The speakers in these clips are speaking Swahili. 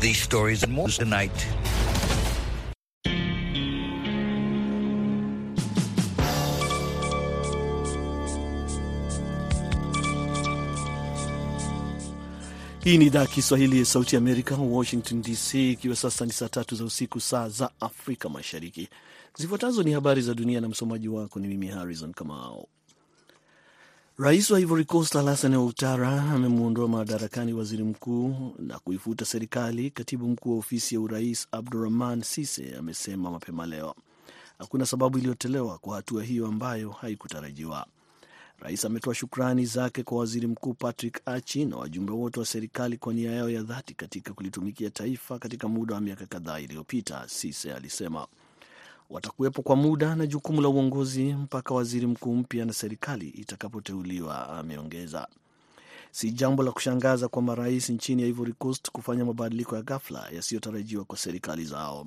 These stories and more tonight. Hii ni idhaa ya Kiswahili ya Sauti ya Amerika, Washington DC, ikiwa sasa ni saa tatu za usiku, saa za Afrika Mashariki. Zifuatazo ni habari za dunia na msomaji wako ni mimi Harrison Kamao. Rais wa Ivory Coast Alassane Ouattara amemwondoa madarakani waziri mkuu na kuifuta serikali. Katibu mkuu wa ofisi ya urais Abdurahman Sise amesema mapema leo hakuna sababu iliyotolewa kwa hatua hiyo ambayo haikutarajiwa. Rais ametoa shukrani zake kwa waziri mkuu Patrick Achi na wajumbe wote wa serikali kwa nia yao ya dhati katika kulitumikia taifa katika muda wa miaka kadhaa iliyopita, Sise alisema. Watakuwepo kwa muda na jukumu la uongozi mpaka waziri mkuu mpya na serikali itakapoteuliwa, ameongeza. Si jambo la kushangaza kwa marais nchini Ivory Coast kufanya mabadiliko ya ghafla yasiyotarajiwa kwa serikali zao.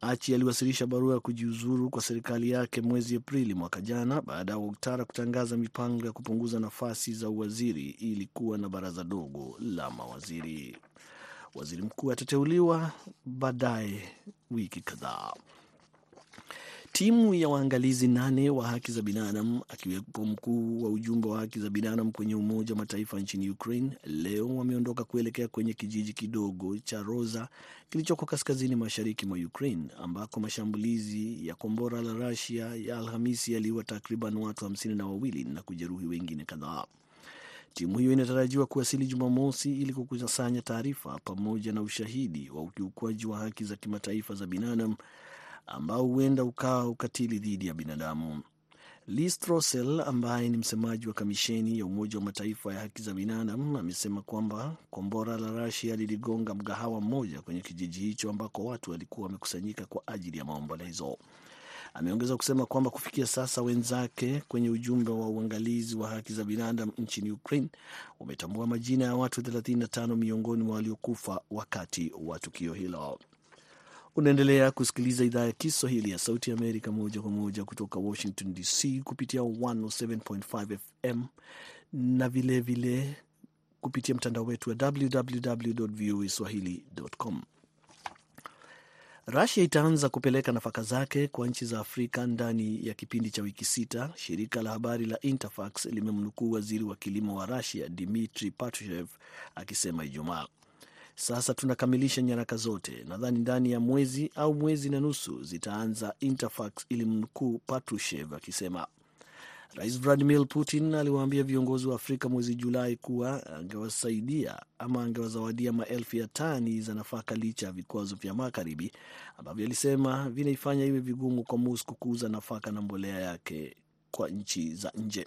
Achi aliwasilisha barua ya kujiuzuru kwa serikali yake mwezi Aprili mwaka jana baada ya Ouattara kutangaza mipango ya kupunguza nafasi za uwaziri ili kuwa na baraza dogo la mawaziri. Waziri mkuu atateuliwa baadaye wiki kadhaa. Timu ya waangalizi nane wa haki za binadamu akiwepo mkuu wa ujumbe wa haki za binadamu kwenye Umoja wa Mataifa nchini Ukraine leo wameondoka kuelekea kwenye kijiji kidogo cha Roza kilichoko kaskazini mashariki mwa Ukraine ambako mashambulizi ya kombora la Rusia ya Alhamisi yaliua takriban watu hamsini na wawili na kujeruhi wengine kadhaa. Timu hiyo inatarajiwa kuwasili Jumamosi ili kukusanya taarifa pamoja na ushahidi wa ukiukwaji wa haki za kimataifa za binadamu ambao huenda ukawa ukatili dhidi ya binadamu. Liz Throssell ambaye ni msemaji wa kamisheni ya Umoja wa Mataifa ya haki za binadamu amesema kwamba kombora la Rusia liligonga mgahawa mmoja kwenye kijiji hicho ambako watu walikuwa wamekusanyika kwa ajili ya maombolezo. Ameongeza kusema kwamba kufikia sasa wenzake kwenye ujumbe wa uangalizi wa haki za binadamu nchini Ukraine wametambua majina ya watu 35 miongoni mwa waliokufa wakati wa tukio hilo. Unaendelea kusikiliza idhaa ya Kiswahili ya Sauti Amerika moja kwa moja kutoka Washington DC kupitia 107.5 FM na vilevile vile kupitia mtandao wetu wa www voa swahili.com. Rusia itaanza kupeleka nafaka zake kwa nchi za Afrika ndani ya kipindi cha wiki sita, shirika la habari la Interfax limemnukuu waziri wa kilimo wa Rusia Dmitri Patrushev akisema Ijumaa. Sasa tunakamilisha nyaraka zote, nadhani ndani ya mwezi au mwezi na nusu zitaanza, Interfax ilimnukuu Patrushev akisema. Rais Vladimir Putin aliwaambia viongozi wa Afrika mwezi Julai kuwa angewasaidia ama angewazawadia maelfu ya tani za nafaka licha ya vikwazo vya Magharibi ambavyo alisema vinaifanya iwe vigumu kwa Moscow kuuza nafaka na mbolea yake kwa nchi za nje.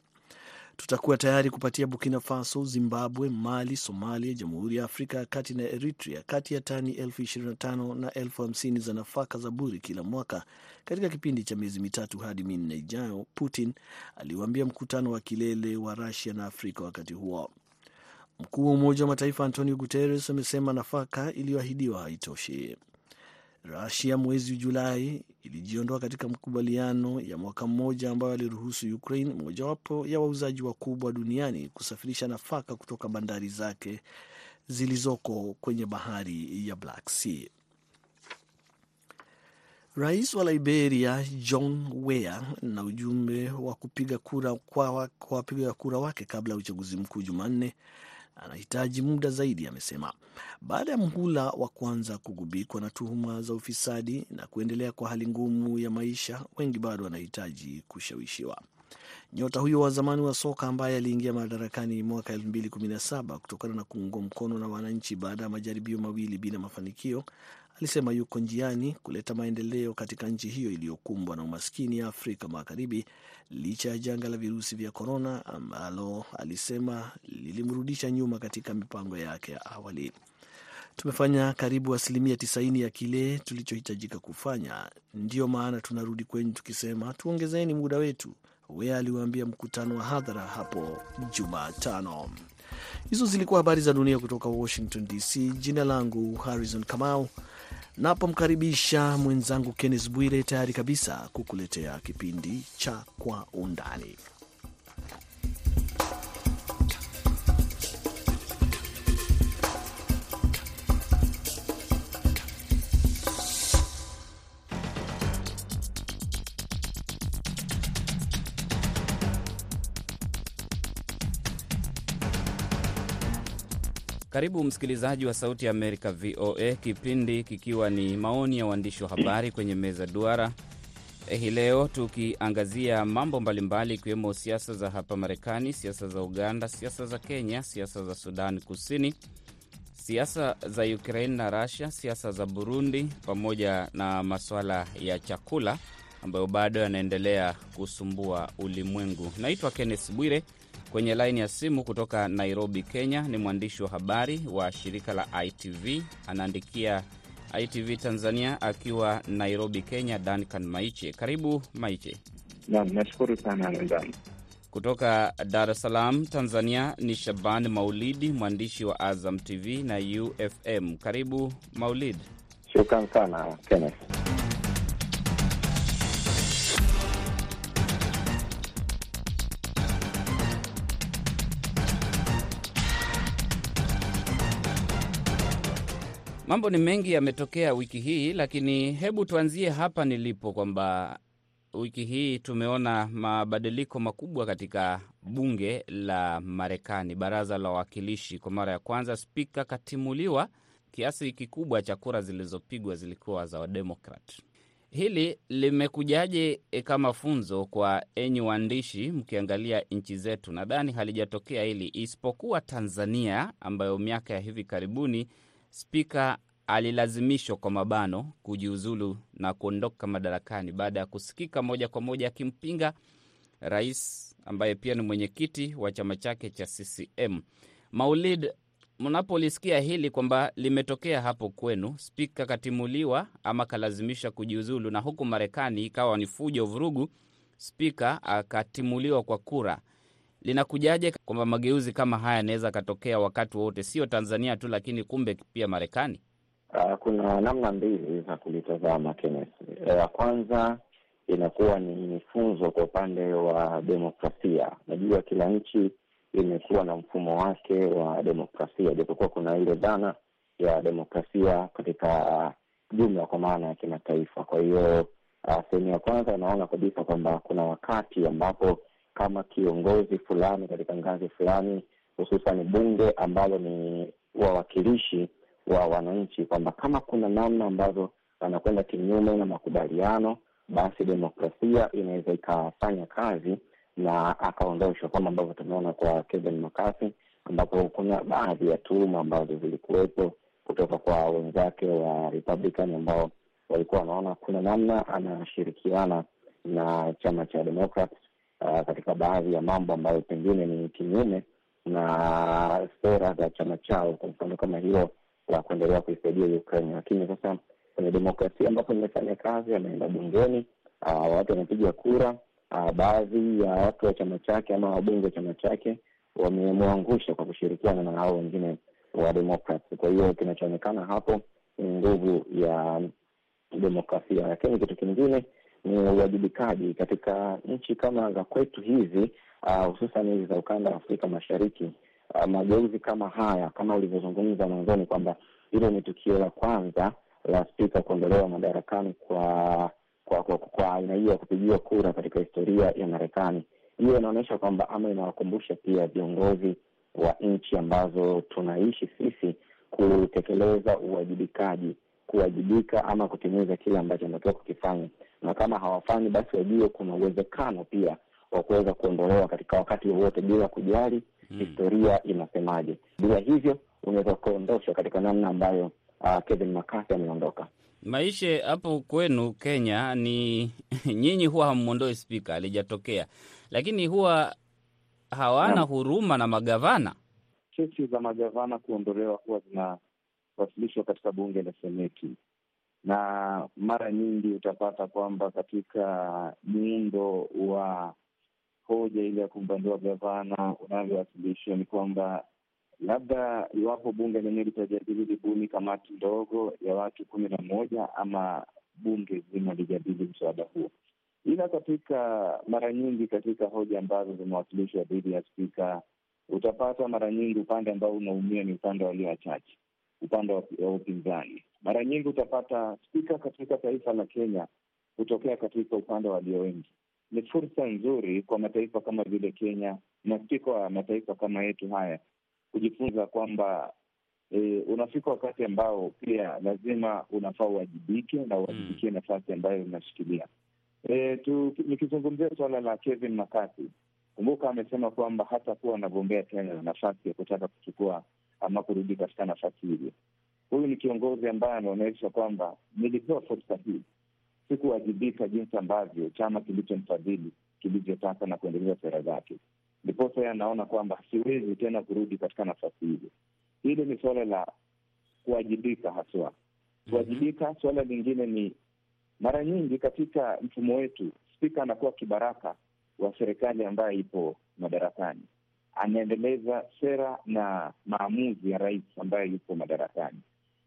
Tutakuwa tayari kupatia Burkina Faso, Zimbabwe, Mali, Somalia, Jamhuri ya Afrika ya Kati na Eritrea kati ya tani elfu ishirini na na elfu hamsini za nafaka za bure kila mwaka katika kipindi cha miezi mitatu hadi minne ijayo, Putin aliwaambia mkutano wa kilele wa Rusia na Afrika wakati huo. Mkuu wa Umoja wa Mataifa Antonio Guterres amesema nafaka iliyoahidiwa haitoshi. Rusia mwezi Julai ilijiondoa katika makubaliano ya mwaka mmoja ambayo aliruhusu Ukraine, mojawapo ya wauzaji wakubwa duniani, kusafirisha nafaka kutoka bandari zake zilizoko kwenye bahari ya Black Sea. Rais wa Liberia John Weah na ujumbe wa kupiga kura kwa wapiga kura wake kabla ya uchaguzi mkuu Jumanne anahitaji muda zaidi, amesema baada ya mhula wa kwanza kugubikwa na tuhuma za ufisadi na kuendelea kwa hali ngumu ya maisha. Wengi bado wanahitaji kushawishiwa. Nyota huyo wa zamani wa soka ambaye aliingia madarakani mwaka 2017 kutokana na kuungwa mkono na wananchi baada ya majaribio mawili bila mafanikio, alisema yuko njiani kuleta maendeleo katika nchi hiyo iliyokumbwa na umaskini ya Afrika Magharibi licha ya janga la virusi vya korona ambalo alisema lilimrudisha nyuma katika mipango yake ya awali. Tumefanya karibu asilimia tisaini ya kile tulichohitajika kufanya, ndiyo maana tunarudi kwenyu tukisema tuongezeni muda wetu, Wea aliwaambia mkutano wa hadhara hapo Jumatano. Hizo zilikuwa habari za dunia kutoka Washington DC. Jina langu Harrison Kamau, napomkaribisha mwenzangu Kennes Bwire, tayari kabisa kukuletea kipindi cha Kwa Undani. Karibu msikilizaji wa Sauti ya Amerika, VOA, kipindi kikiwa ni maoni ya waandishi wa habari kwenye meza duara. Hii leo, tukiangazia mambo mbalimbali ikiwemo siasa za hapa Marekani, siasa za Uganda, siasa za Kenya, siasa za Sudan Kusini, siasa za Ukraine na Russia, siasa za Burundi, pamoja na masuala ya chakula ambayo bado yanaendelea kusumbua ulimwengu. Naitwa Kenneth Bwire. Kwenye laini ya simu kutoka Nairobi, Kenya, ni mwandishi wa habari wa shirika la ITV, anaandikia ITV Tanzania akiwa Nairobi, Kenya, Duncan Maiche. Karibu Maiche. Naam, nashukuru sana mwenzangu. Kutoka Dar es Salaam, Tanzania, ni Shaban Maulidi, mwandishi wa Azam TV na UFM. Karibu Maulid. Shukran sana Kenneth. Mambo ni mengi yametokea wiki hii, lakini hebu tuanzie hapa nilipo kwamba wiki hii tumeona mabadiliko makubwa katika bunge la Marekani, baraza la wawakilishi. Kwa mara ya kwanza spika katimuliwa. Kiasi kikubwa cha kura zilizopigwa zilikuwa za Wademokrat. Hili limekujaje kama funzo kwa enyi waandishi, mkiangalia nchi zetu? Nadhani halijatokea hili isipokuwa Tanzania, ambayo miaka ya hivi karibuni spika alilazimishwa kwa mabano kujiuzulu na kuondoka madarakani baada ya kusikika moja kwa moja akimpinga rais ambaye pia ni mwenyekiti wa chama chake cha CCM. Maulid, mnapolisikia hili kwamba limetokea hapo kwenu, spika katimuliwa ama kalazimishwa kujiuzulu, na huku Marekani ikawa ni fujo, vurugu, spika akatimuliwa kwa kura linakujaje kwamba mageuzi kama haya yanaweza akatokea wakati wowote, sio Tanzania tu, lakini kumbe pia Marekani? Uh, kuna namna mbili za kulitazama Kenneth. Ya kwanza inakuwa ni funzo kwa upande wa demokrasia. Najua kila nchi imekuwa na mfumo wake wa demokrasia, japokuwa kuna ile dhana ya demokrasia katika jumla, kwa maana ya kimataifa. Kwa hiyo uh, sehemu ya kwanza inaona kabisa kwamba kuna wakati ambapo kama kiongozi fulani katika ngazi fulani, hususan bunge ambalo ni wawakilishi wa wananchi, kwamba kama kuna namna ambazo anakwenda kinyume na makubaliano, basi demokrasia inaweza ikafanya kazi na akaondoshwa, kama ambavyo tumeona kwa Kevin McCarthy, ambapo kuna baadhi ya tuhuma ambazo zilikuwepo kutoka kwa wenzake wa Republican ambao walikuwa wanaona kuna namna anashirikiana na chama cha Democrats Uh, katika baadhi ya mambo ambayo pengine ni kinyume na sera za chama chao, kwa mfano kama hilo la kuendelea kuisaidia Ukraine. Lakini sasa kwenye demokrasia ambapo imefanya kazi, ameenda bungeni, uh, watu wamepiga kura, uh, baadhi ya watu wa chama chake ama wabunge wa chama chake wamemwangusha kwa kushirikiana na hao wengine wa Democrats. Kwa hiyo kinachoonekana hapo ni nguvu ya demokrasia, lakini kitu kingine ni uwajibikaji katika nchi kama za kwetu hizi hususan uh, hizi za ukanda wa Afrika Mashariki. Uh, mageuzi kama haya kama ulivyozungumza mwanzoni kwamba hilo ni tukio la kwanza la spika kuondolewa madarakani kwa kwa kwa, kwa aina hiyo ya kupigiwa kura katika historia ya Marekani. Hiyo inaonyesha kwamba ama inawakumbusha pia viongozi wa nchi ambazo tunaishi sisi kutekeleza uwajibikaji, kuwajibika ama kutimiza kile ambacho anatakiwa kukifanya na kama hawafanyi basi wajue kuna uwezekano pia wa kuweza kuondolewa katika wakati wowote bila kujali hmm, historia inasemaje. Bila hivyo unaweza ukaondoshwa katika namna ambayo uh, Kevin McCarthy ameondoka. Maishe hapo kwenu Kenya ni nyinyi huwa hammwondoi spika, alijatokea lakini huwa hawana na huruma na magavana. Kesi za magavana kuondolewa huwa zinawasilishwa katika bunge la Seneti na mara nyingi utapata kwamba katika muundo wa hoja ile ya kumbandua gavana unavyowasilishwa ni kwamba labda iwapo bunge lenyewe litajadili libuni kamati ndogo ya watu kumi na moja ama bunge zima lijadili mswada huo. Ila katika mara nyingi katika hoja ambazo zimewasilishwa dhidi ya spika, utapata mara nyingi upande ambao unaumia ni upande walio wachache, upande wa upinzani. Mara nyingi utapata spika katika taifa la Kenya hutokea katika upande wa walio wengi. Ni fursa nzuri kwa mataifa kama vile Kenya na spika wa mataifa kama yetu haya kujifunza kwamba e, unafika wakati ambao pia lazima unafaa uwajibike na uwajibikie nafasi ambayo unashikilia. E, nikizungumzia suala la Kevin McCarthy, kumbuka amesema kwamba hata kuwa anagombea tena nafasi ya kutaka kuchukua ama kurudi katika nafasi hiyo. Huyu ni kiongozi ambaye anaonyesha kwamba nilipewa fursa hii, sikuwajibika jinsi ambavyo chama kilichomfadhili kilivyotaka na kuendeleza sera zake, ndiposa ye anaona kwamba siwezi tena kurudi katika nafasi hiyo. Hili ni suala la kuwajibika haswa kuwajibika. Suala lingine ni mara nyingi katika mfumo wetu, spika anakuwa kibaraka wa serikali ambayo ipo madarakani, anaendeleza sera na maamuzi ya rais ambaye yupo madarakani.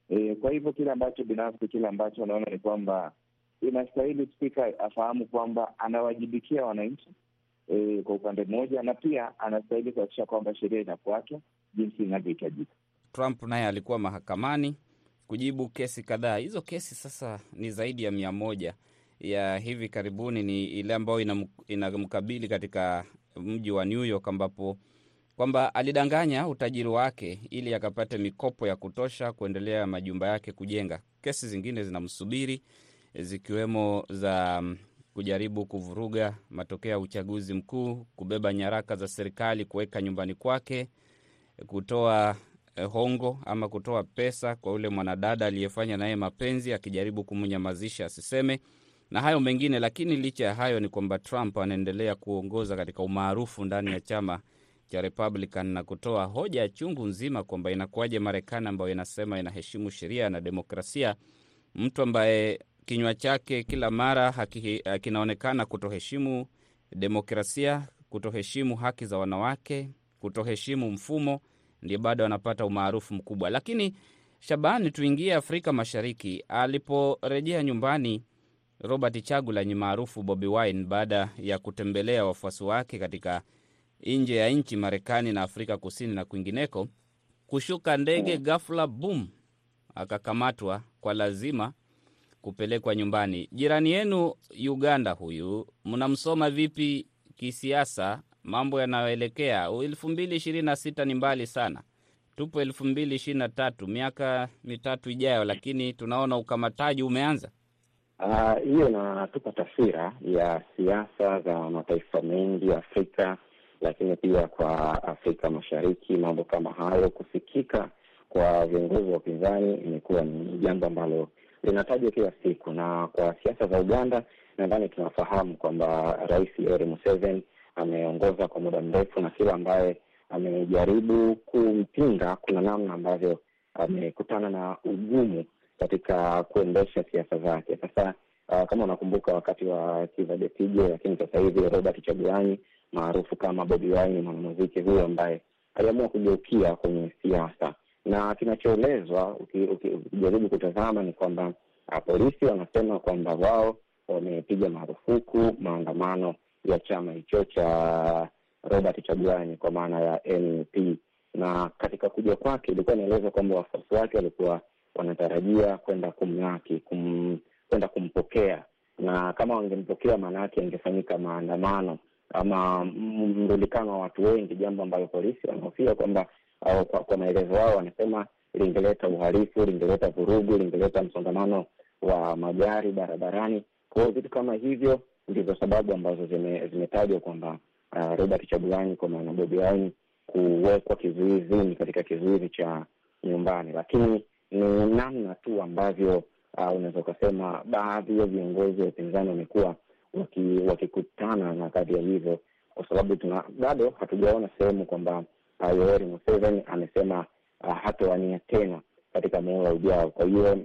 E, kwa hivyo kile ambacho binafsi, kile ambacho anaona ni kwamba inastahili spika afahamu kwamba anawajibikia wananchi e, kwa upande mmoja, na pia anastahili kuhakikisha kwamba sheria inafuatwa jinsi inavyohitajika. Trump naye alikuwa mahakamani kujibu kesi kadhaa. Hizo kesi sasa ni zaidi ya mia moja. Ya hivi karibuni ni ile ambayo inamkabili katika mji wa New York ambapo kwamba alidanganya utajiri wake ili akapate mikopo ya kutosha kuendelea majumba yake kujenga. Kesi zingine zinamsubiri zikiwemo za kujaribu kuvuruga matokeo ya uchaguzi mkuu, kubeba nyaraka za serikali kuweka nyumbani kwake, kutoa hongo ama kutoa pesa kwa yule mwanadada aliyefanya naye mapenzi akijaribu kumnyamazisha asiseme, na hayo mengine. Lakini licha ya hayo ni kwamba Trump anaendelea kuongoza katika umaarufu ndani ya chama cha Republican na kutoa hoja chungu nzima kwamba inakuwaje Marekani ambayo inasema inaheshimu sheria na demokrasia, mtu ambaye kinywa chake kila mara haki, kinaonekana kutoheshimu demokrasia, kutoheshimu haki za wanawake, kutoheshimu mfumo ndio bado anapata umaarufu mkubwa. Lakini Shabani, tuingie Afrika Mashariki. Aliporejea nyumbani, Robert Chagulanyi maarufu Bobi Wine, baada ya kutembelea wafuasi wake katika nje ya nchi, Marekani na Afrika Kusini na kwingineko, kushuka ndege ghafla, bum, akakamatwa kwa lazima kupelekwa nyumbani. Jirani yenu Uganda, huyu mnamsoma vipi kisiasa? mambo yanayoelekea elfu mbili ishirini na sita ni mbali sana, tupo elfu mbili ishirini na tatu miaka mitatu ijayo, lakini tunaona ukamataji umeanza. Hiyo uh, inatupa taswira ya siasa za mataifa mengi Afrika, lakini pia kwa Afrika Mashariki. Mambo kama hayo kusikika kwa viongozi wa upinzani imekuwa ni jambo ambalo linatajwa kila siku, na kwa siasa za Uganda nadhani tunafahamu kwamba Rais Yoweri Museveni ameongoza kwa muda mrefu na kila ambaye amejaribu kumpinga, kuna namna ambavyo amekutana na ugumu katika kuendesha siasa zake. Sasa uh, kama unakumbuka wakati wa Kizza Besigye, lakini sasa hivi Robert Chagulanyi maarufu kama Bobi Wine, mwanamuziki huyo ambaye aliamua kugeukia kwenye siasa, na kinachoelezwa ukijaribu kutazama ni kwamba uh, polisi wanasema kwamba wao wamepiga marufuku maandamano ya chama hicho cha Robert Chagulanyi kwa maana ya NUP, na katika kuja kwake ilikuwa inaelezwa kwamba wafuasi wake walikuwa wanatarajia kwenda kumlaki, kum, kwenda kumpokea, na kama wangempokea, maana yake ingefanyika maandamano ama mrundikano wa watu wengi, jambo ambalo polisi wanahofia kwamba kwa, kwa maelezo wao wanasema lingeleta uhalifu, lingeleta vurugu, lingeleta msongamano wa magari barabarani. Kwa vitu kama hivyo ndizo sababu ambazo zimetajwa zime kwamba uh, Robert Chagulanyi kwa maana Bobi Wine kuwekwa kizuizini katika kizuizi cha nyumbani, lakini ni namna tu ambavyo uh, unaweza ukasema baadhi ya viongozi wa upinzani wamekuwa wakikutana waki na kadhi ya hivyo, kwa sababu tuna bado hatujaona sehemu kwamba uh, Yoweri Museveni amesema uh, hatowania tena katika muhula ujao. Kwa hiyo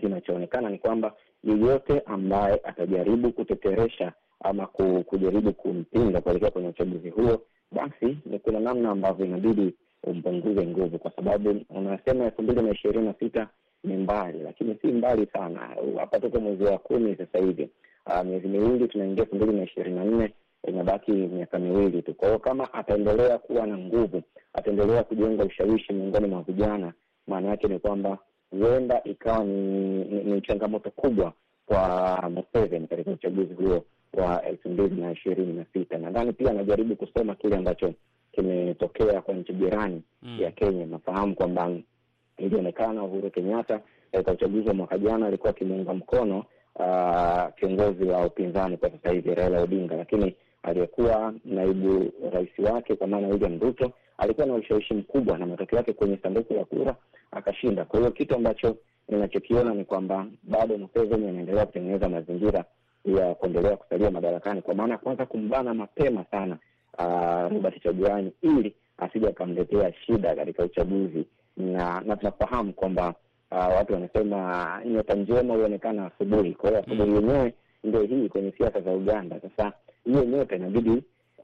kinachoonekana ni kwamba yeyote ambaye atajaribu kuteteresha ama kujaribu kumpinga kuelekea kwenye uchaguzi huo, basi ni kuna namna ambavyo inabidi umpunguze nguvu, kwa sababu unasema elfu mbili na ishirini na sita ni mbali, lakini si mbali sana. Hapa tuko mwezi wa kumi sasa hivi, miezi miwili tunaingia elfu mbili na ishirini na nne inabaki miaka miwili tu. Kwa hiyo kama ataendelea kuwa na nguvu, ataendelea kujenga ushawishi miongoni mwa vijana, maana yake ni kwamba huenda ikawa ni, ni, ni changamoto kubwa kwa Museveni katika uchaguzi huo wa elfu mbili na ishirini na sita. Nadhani pia anajaribu kusoma kile ambacho kimetokea kwa nchi jirani mm. ya Kenya. Nafahamu kwamba ilionekana Uhuru Kenyatta katika uchaguzi wa mwaka jana alikuwa akimuunga mkono uh, kiongozi wa upinzani kwa sasa hivi Raila Odinga, lakini aliyekuwa naibu rais wake kwa maana William Ruto alikuwa na ushawishi mkubwa, na matokeo yake kwenye sanduku la kura akashinda. Kwa hiyo kitu ambacho ninachokiona ni kwamba bado Museveni anaendelea kutengeneza mazingira ya kuendelea kusalia madarakani, kwa maana ya kwanza kumbana mapema sana uh, Robert Chagulanyi ili asije akamletea shida katika uchaguzi, na na tunafahamu kwamba uh, watu wanasema nyota njema huonekana asubuhi. Kwa hiyo asubuhi yenyewe ndio hii kwenye siasa za Uganda. Sasa hiyo nyota inabidi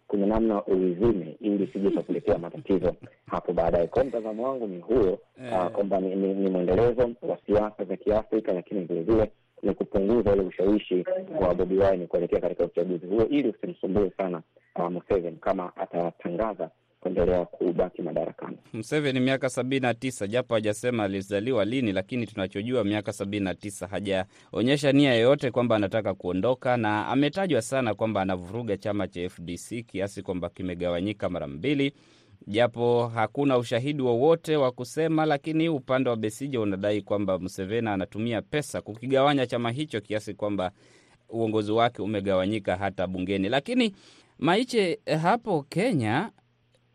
kuna namna uizime ili sije kakuletea matatizo hapo baadaye. Kwa mtazamo wangu ni huo, uh, kwamba ni, ni, ni mwendelezo wa siasa za Kiafrika, lakini vilevile ni kupunguza ule ushawishi wa Bobi Wine kuelekea katika uchaguzi huo ili usimsumbue sana uh, Museveni kama atatangaza kuendelea kubaki madarakani. Museveni miaka sabini na tisa, japo hajasema alizaliwa lini, lakini tunachojua miaka sabini na tisa, hajaonyesha nia yoyote kwamba anataka kuondoka, na ametajwa sana kwamba anavuruga chama cha FDC kiasi kwamba kimegawanyika mara mbili, japo hakuna ushahidi wowote wa, kusema, lakini upande wa Besije unadai kwamba Museveni anatumia pesa kukigawanya chama hicho kiasi kwamba uongozi wake umegawanyika hata bungeni. Lakini Maiche, hapo Kenya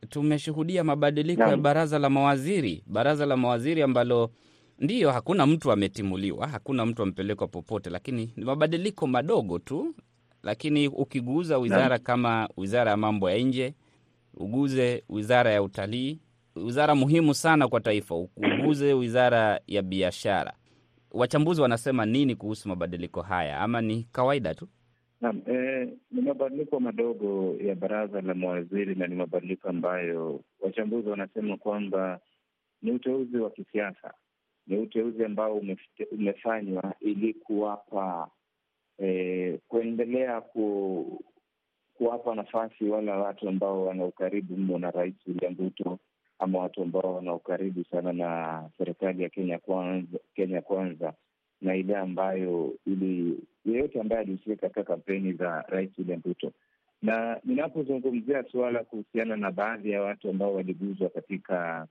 tumeshuhudia mabadiliko ya baraza la mawaziri, baraza la mawaziri ambalo ndiyo hakuna mtu ametimuliwa, hakuna mtu amepelekwa popote, lakini ni mabadiliko madogo tu. Lakini ukiguza wizara na kama wizara ya mambo ya nje, uguze wizara ya utalii, wizara muhimu sana kwa taifa, uguze wizara ya biashara, wachambuzi wanasema nini kuhusu mabadiliko haya, ama ni kawaida tu? Naam, eh, ni mabadiliko madogo ya baraza la mawaziri na ni mabadiliko ambayo wachambuzi wanasema kwamba ni uteuzi wa kisiasa, ni uteuzi ambao umefanywa ili kuwapa eh, kuendelea ku, kuwapa nafasi wala watu ambao wana ukaribu mno na Rais William Ruto ama watu ambao wana ukaribu sana na serikali ya Kenya Kwanza, Kenya Kwanza na ile ambayo ili yeyote ambaye alihusika katika kampeni za Rais William Ruto. Na ninapozungumzia suala kuhusiana na baadhi ya watu ambao waliguzwa katika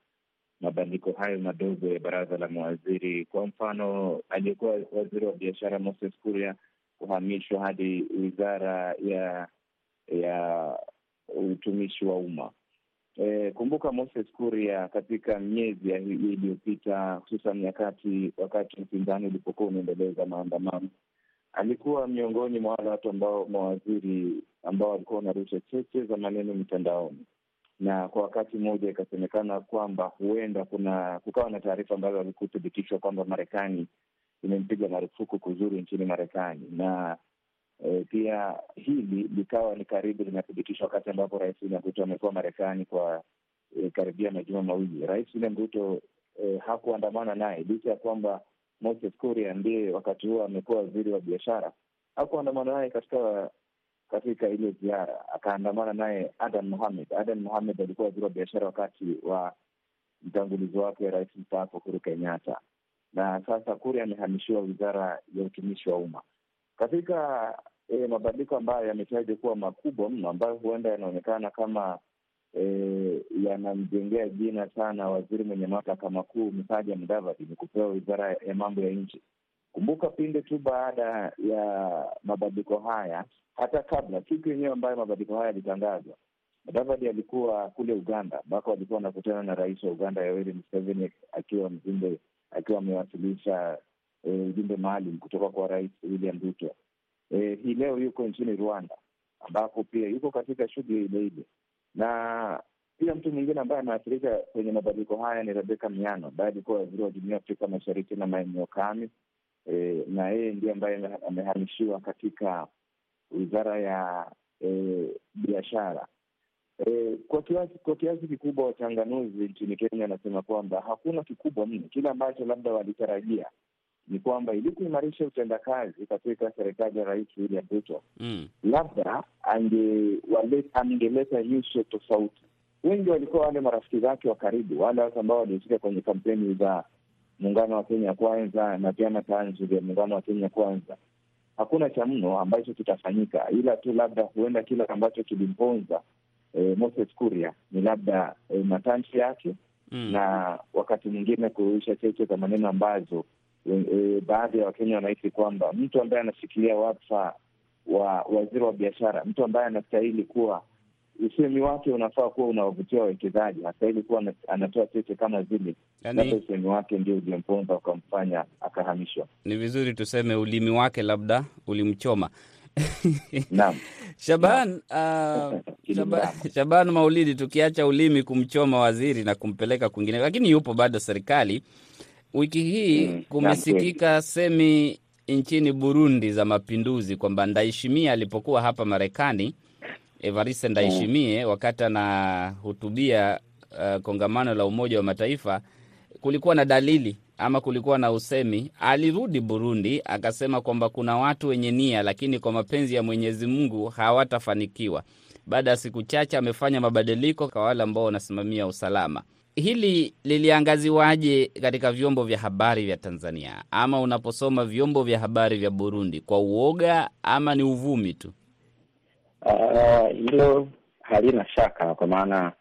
mabadiliko hayo madogo ya baraza la mawaziri, kwa mfano aliyekuwa waziri wa biashara Moses Kuria kuhamishwa hadi wizara ya ya utumishi wa umma. E, kumbuka Moses Kuria katika miezi iliyopita, hususan nyakati wakati upinzani ulipokuwa unaendeleza maandamano, alikuwa miongoni mwa wale watu ambao mawaziri ambao walikuwa wanarusha cheche za maneno mitandaoni, na kwa wakati mmoja ikasemekana kwamba huenda kuna kukawa na taarifa ambazo hazikuthibitishwa kwamba Marekani imempiga marufuku kuzuru nchini Marekani na E, pia hili likawa ni karibu linathibitishwa wakati ambapo Rais William Ruto amekuwa Marekani kwa e, karibia majuma mawili. Rais William Ruto e, hakuandamana naye licha ya kwamba Moses Kuria ndiye wakati huo amekuwa waziri wa biashara. Hakuandamana naye katika katika ile ziara, akaandamana naye Adan Mohamed. Adan Mohamed alikuwa waziri wa biashara wakati wa mtangulizi wake Rais mstaafu Uhuru Kenyatta, na sasa Kuria amehamishiwa wizara ya utumishi wa umma katika e, mabadiliko ambayo yametajwa kuwa makubwa mno ambayo huenda yanaonekana kama e, yanamjengea jina sana waziri mwenye mamlaka makuu Musalia Mudavadi ni kupewa wizara ya mambo ya nje. Kumbuka pinde tu baada ya mabadiliko haya, hata kabla siku yenyewe ambayo mabadiliko haya yalitangazwa, Mudavadi alikuwa kule Uganda ambako alikuwa anakutana na rais wa Uganda Yoweri Museveni akiwa mjumbe, akiwa amewasilisha ujumbe e, maalum kutoka kwa Rais William Ruto. E, hii leo yuko nchini Rwanda ambapo pia yuko katika shughuli ile ile, na pia mtu mwingine ambaye ameathirika kwenye mabadiliko haya ni Rebeka Miano ambaye alikuwa waziri wa jumuiya Afrika Mashariki na maeneo kame e, na yeye ndiye ambaye amehamishiwa katika wizara ya e, biashara. E, kwa kiasi kwa kiasi kikubwa wachanganuzi nchini Kenya wanasema kwamba hakuna kikubwa mno. Kile ambacho labda walitarajia ni kwamba ili kuimarisha utendakazi katika serikali ya Rais William Ruto mm, labda angeleta nyuso tofauti. Wengi walikuwa wale marafiki zake wa karibu, wale watu ambao walihusika kwenye kampeni za muungano wa Kenya Kwanza na vyama tanzu vya muungano wa Kenya Kwanza. Hakuna cha mno ambacho kitafanyika, ila tu labda huenda kile ambacho kilimponza E, Moses Kuria ni labda e, matamshi yake Mm. na wakati mwingine kurusha cheche za maneno ambazo e, e, baadhi ya Wakenya wanahisi kwamba mtu ambaye anashikilia wadhifa wa waziri wa biashara, mtu ambaye anastahili kuwa usemi wake unafaa kuwa unawavutia wawekezaji, hastahili kuwa anatoa cheche kama zile. Labda Yaani usemi wake ndio uliomponza ukamfanya akahamishwa. ni vizuri tuseme ulimi wake labda ulimchoma. Naam, Shaban, uh, Shaban, Shaban Maulidi, tukiacha ulimi kumchoma waziri na kumpeleka kwingine, lakini yupo bado serikali. Wiki hii Mm, kumesikika semi nchini Burundi za mapinduzi kwamba Ndayishimiye alipokuwa hapa Marekani, Evariste Ndayishimiye wakati anahutubia uh, kongamano la Umoja wa Mataifa, kulikuwa na dalili ama kulikuwa na usemi, alirudi Burundi akasema kwamba kuna watu wenye nia, lakini kwa mapenzi ya Mwenyezi Mungu hawatafanikiwa. Baada ya siku chache amefanya mabadiliko kwa wale ambao wanasimamia usalama. Hili liliangaziwaje katika vyombo vya habari vya Tanzania, ama unaposoma vyombo vya habari vya Burundi, kwa uoga ama ni uvumi tu? Hilo hilo halina shaka, kwa maana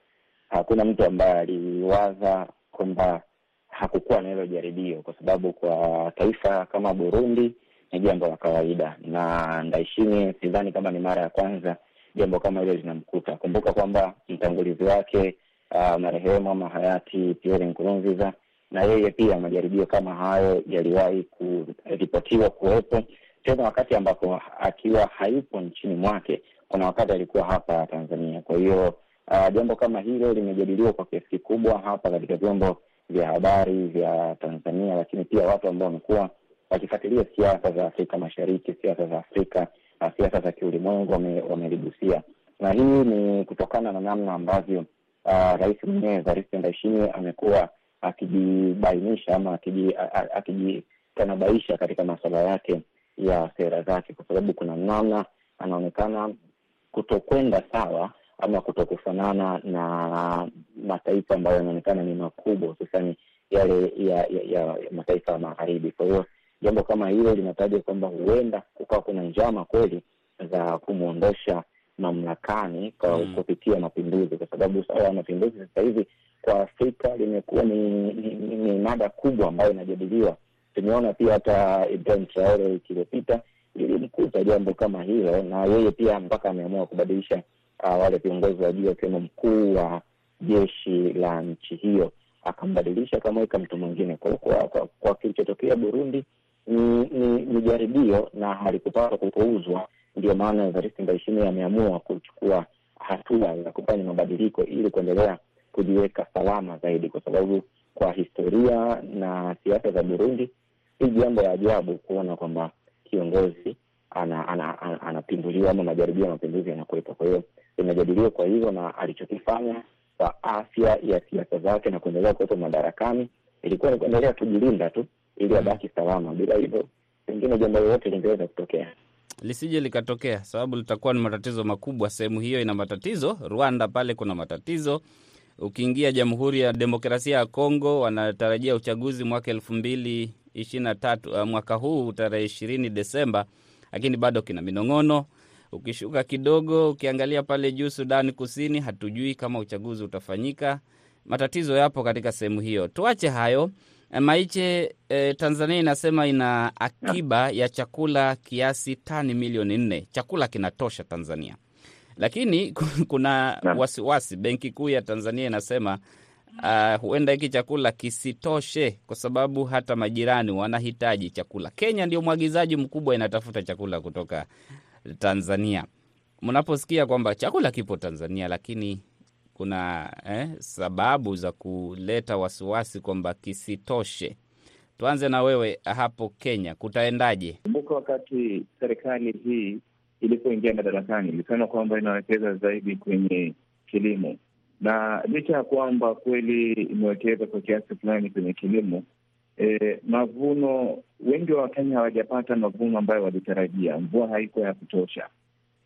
hakuna mtu ambaye aliwaza kwamba hakukuwa na hilo jaribio, kwa sababu kwa taifa kama Burundi ni jambo la kawaida, na Ndayishimiye sidhani kama ni mara ya kwanza jambo kama hilo linamkuta. Kumbuka kwamba mtangulizi wake uh, marehemu ama hayati Pierre Nkurunziza. Na yeye pia majaribio kama hayo yaliwahi kuripotiwa kuwepo, tena wakati ambapo akiwa hayupo nchini mwake kuna wakati alikuwa hapa Tanzania. Kwa hiyo uh, jambo kama hilo limejadiliwa kwa kiasi kikubwa hapa katika vyombo vya habari vya Tanzania, lakini pia watu ambao wamekuwa wakifuatilia siasa za Afrika Mashariki, siasa za Afrika na siasa za kiulimwengu wameligusia, na hii ni kutokana na namna ambavyo uh, rais mwenyewe Evariste Ndayishimiye amekuwa akijibainisha ama akijitanabaisha katika masuala yake ya sera zake, kwa sababu kuna namna anaonekana kutokwenda sawa ama kutokufanana na mataifa ambayo yanaonekana ni makubwa, hususani yale ya, ya, ya, mataifa ya magharibi. Kwa hiyo jambo kama hilo linataja kwamba huenda kukawa kuna njama kweli za kumwondosha mamlakani kwa Mm. kupitia mapinduzi, kwa sababu swala la mapinduzi sasa hivi kwa Afrika limekuwa ni, ni, ni, ni mada kubwa ambayo inajadiliwa. Tumeona pia hata Ibrahim Traore wiki iliyopita ilimkuta jambo kama hilo, na yeye pia mpaka ameamua kubadilisha uh, wale viongozi wa juu akiwemo mkuu wa jeshi la nchi hiyo akambadilisha akamweka mtu mwingine. Kwa hiyo kwa kilichotokea Burundi ni, ni, ni jaribio na halikupaswa kupuuzwa. Ndio maana Evariste Ndayishimiye ameamua kuchukua hatua za kufanya mabadiliko ili kuendelea kujiweka salama zaidi, kwa sababu kwa historia na siasa za Burundi si jambo la ajabu kuona kwamba kiongozi ana- ana- ana- anapinduliwa ama majaribio ya mapinduzi yanakuwepo. Kwa hiyo imejadiliwa kwa hivyo, na alichokifanya kwa afya ya siasa zake na kuendelea kuwepo madarakani ilikuwa ni kuendelea kujilinda tu ili abaki salama. Bila hivyo, pengine jambo lolote lingeweza kutokea. Lisije likatokea, sababu litakuwa ni matatizo makubwa. Sehemu hiyo ina matatizo, Rwanda pale kuna matatizo. Ukiingia Jamhuri ya Demokrasia ya Kongo, wanatarajia uchaguzi mwaka elfu mbili ishirini na tatu uh, mwaka huu tarehe ishirini Desemba, lakini bado kina minong'ono. Ukishuka kidogo, ukiangalia pale juu Sudani Kusini, hatujui kama uchaguzi utafanyika. Matatizo yapo katika sehemu hiyo. Tuache hayo. Eh, Maiche, eh, Tanzania inasema ina akiba ya chakula kiasi tani milioni nne. Chakula kinatosha Tanzania, lakini kuna wasiwasi. Benki Kuu ya Tanzania inasema uh, huenda hiki chakula kisitoshe kwa sababu hata majirani wanahitaji chakula. Kenya ndio mwagizaji mkubwa, inatafuta chakula kutoka Tanzania. Mnaposikia kwamba chakula kipo Tanzania, lakini kuna eh, sababu za kuleta wasiwasi kwamba kisitoshe. Tuanze na wewe hapo Kenya, kutaendaje? Kumbuka wakati serikali hii ilipoingia madarakani ilisema kwamba inawekeza zaidi kwenye kilimo, na licha ya kwamba kweli imewekeza kwa kiasi fulani kwenye kilimo e, mavuno, wengi wa Wakenya hawajapata mavuno ambayo walitarajia. Mvua haiko ya kutosha,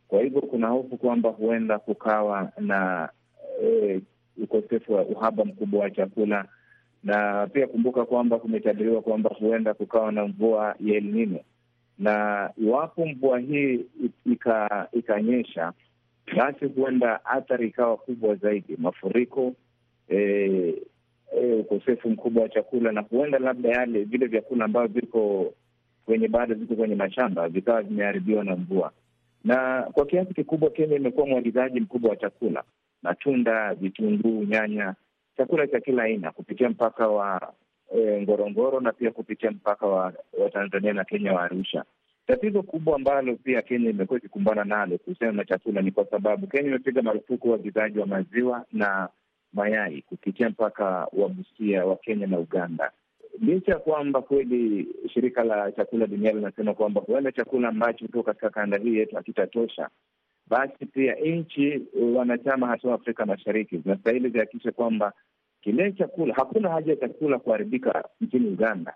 kwa hivyo kuna hofu kwamba huenda kukawa na e, ukosefu wa uhaba mkubwa wa chakula. Na pia kumbuka kwamba kumetabiriwa kwamba huenda kukawa na mvua ya El Nino, na iwapo mvua hii ika- ikanyesha, basi huenda athari ikawa kubwa zaidi, mafuriko eh, e, ukosefu mkubwa wa chakula na huenda labda yale vile vyakula ambavyo viko kwenye bado viko kwenye mashamba vikawa vimeharibiwa na mvua. Na kwa kiasi kikubwa Kenya imekuwa mwagizaji mkubwa wa chakula, matunda, vitunguu, nyanya, chakula cha kila aina kupitia mpaka wa e, Ngorongoro na pia kupitia mpaka wa, wa Tanzania na Kenya wa Arusha. Tatizo kubwa ambalo pia Kenya imekuwa ikikumbana nalo kuhusiana na chakula ni kwa sababu Kenya imepiga marufuku uagizaji wa maziwa na mayai kupitia mpaka wa Busia wa Kenya na Uganda, licha ya kwamba kweli shirika la chakula duniani linasema kwamba huenda chakula ambacho kutoka katika kanda hii yetu hakitatosha, basi pia nchi wanachama hasa Afrika Mashariki zinastahili zihakikishe kwamba kile chakula, hakuna haja ya chakula kuharibika nchini Uganda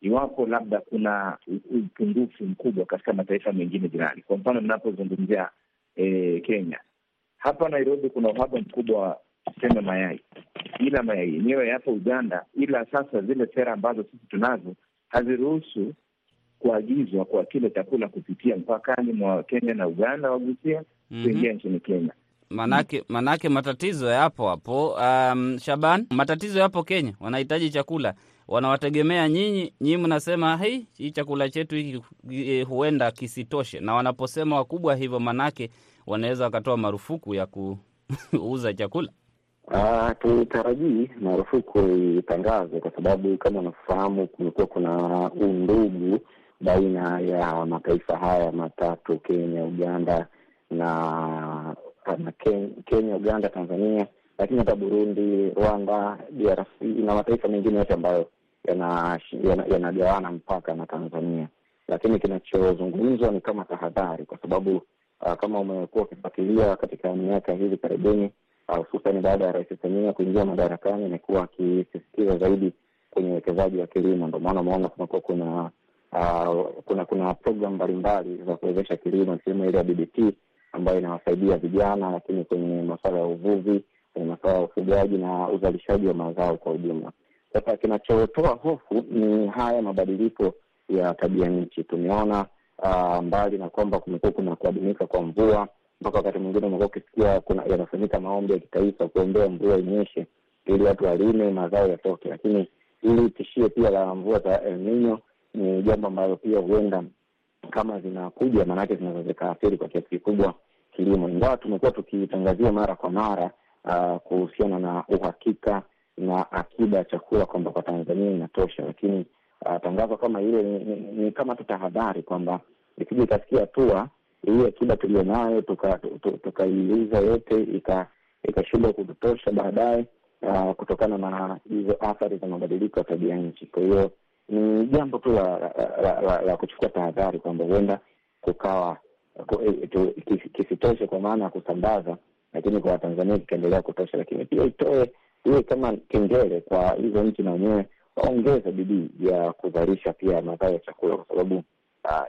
iwapo labda kuna upungufu mkubwa katika mataifa mengine jirani. Kwa mfano mnapozungumzia e, Kenya, hapa Nairobi kuna uhaba mkubwa wa tuseme mayai, ila mayai yenyewe yapo Uganda, ila sasa zile sera ambazo sisi tunazo haziruhusu kuagizwa kwa kile chakula kupitia mpakani mwa Kenya na Uganda wagusia kuingia mm -hmm. nchini Kenya. Manake, manake matatizo yapo hapo. Um, Shaban, matatizo yapo Kenya, wanahitaji chakula, wanawategemea nyinyi. Nyinyi mnasema hii hii chakula chetu hiki huenda kisitoshe, na wanaposema wakubwa hivyo, manake wanaweza wakatoa marufuku ya kuuza chakula. Uh, tutarajii marufuku itangazwe kwa sababu kama unafahamu, kumekuwa kuna undugu baina ya mataifa haya matatu, Kenya, Uganda na Kenya, Uganda, Tanzania, lakini hata Burundi, Rwanda, DRC na mataifa mengine yote ambayo yanagawana yana, yana mpaka na Tanzania. Lakini kinachozungumzwa ni kama tahadhari, kwa sababu uh, kama umekuwa ukifuatilia katika miaka hivi karibuni, hususani uh, baada ya Rais Samia kuingia madarakani, amekuwa akisisitiza zaidi kwenye uwekezaji wa kilimo. Ndio maana umeona kumekuwa kuna uh, kuna kuna programu mbalimbali za kuwezesha kilimo, ikiwemo ile ya BBT ambayo inawasaidia vijana, lakini kwenye masuala ya uvuvi, kwenye masuala ya ufugaji na uzalishaji wa mazao kwa ujumla. Sasa kinachotoa hofu ni haya mabadiliko ya tabia nchi. Tumeona uh, mbali na kwamba kumekuwa kuna kuadimika kwa mvua, mpaka wakati mwingine umekuwa ukisikia kuna yanafanyika maombi ya kitaifa kuombea mvua inyeshe ili watu walime mazao yatoke, lakini ili tishie pia la mvua za El Nino ni jambo ambalo pia huenda kama zinakuja maanake zinaweza zikaathiri kwa kiasi kikubwa kilimo, ingawa tumekuwa tukitangazia mara kwa mara uh, kuhusiana na uhakika na akiba ya chakula kwamba kwa Tanzania inatosha, lakini uh, tangazo kama hilo ni, ni, ni kama tu tahadhari kwamba ikija ikafikia hatua hii akiba tulionayo tukaiuza tuka yote ikashindwa kututosha baadaye, uh, kutokana na hizo athari za mabadiliko ya tabia nchi. Kwa hiyo ni jambo tu la, la, la, la, la kuchukua tahadhari kwamba huenda kukawa kisitoshe kwa maana ya kusambaza, lakini kwa Watanzania kikaendelea kutosha, lakini pia itoe iwe kama kengele kwa hizo nchi na wenyewe waongeza bidii ya kuzalisha pia mazao ya chakula, kwa sababu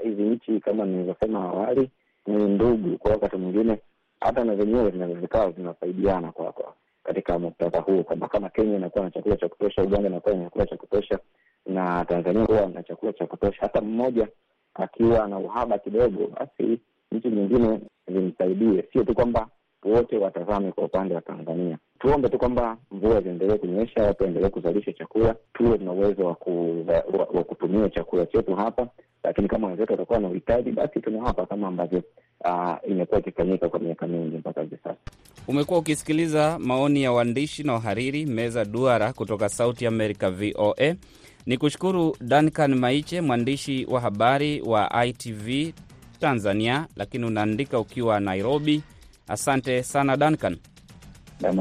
hizi uh, nchi kama nilivyosema awali ni ndugu. Kwa wakati mwingine hata na zenyewe zinaweza zikawa zinasaidiana kwa katika muktadha huu kwamba kama Kenya inakuwa na chakula cha kutosha, Uganda inakuwa na chakula cha kutosha na Tanzania huwa na chakula cha kutosha. Hata mmoja akiwa na uhaba kidogo, basi nchi nyingine zimsaidie, sio tu kwamba wote watazame kwa upande wa Tanzania. Tuombe tu kwamba mvua ziendelee kunyesha, watu waendelee kuzalisha chakula, tuwe tuna uwezo wa, ku, wa, wa kutumia chakula chetu hapa, lakini kama wenzetu watakuwa na uhitaji, basi tunawapa kama ambavyo uh, imekuwa ikifanyika kwa miaka mingi mpaka hivi sasa. Umekuwa ukisikiliza maoni ya waandishi na wahariri meza duara kutoka Sauti America VOA. Ni kushukuru Duncan Maiche, mwandishi wa habari wa ITV Tanzania, lakini unaandika ukiwa Nairobi. Asante sana Duncan.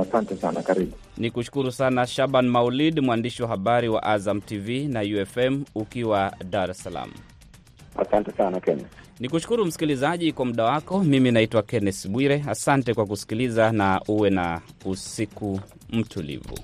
Asante sana, karibu. Ni kushukuru sana Shaban Maulid, mwandishi wa habari wa Azam TV na UFM ukiwa Dar es Salaam. Asante sana Kenya. Ni kushukuru msikilizaji kwa muda wako. Mimi naitwa Kenneth Bwire. Asante kwa kusikiliza na uwe na usiku mtulivu.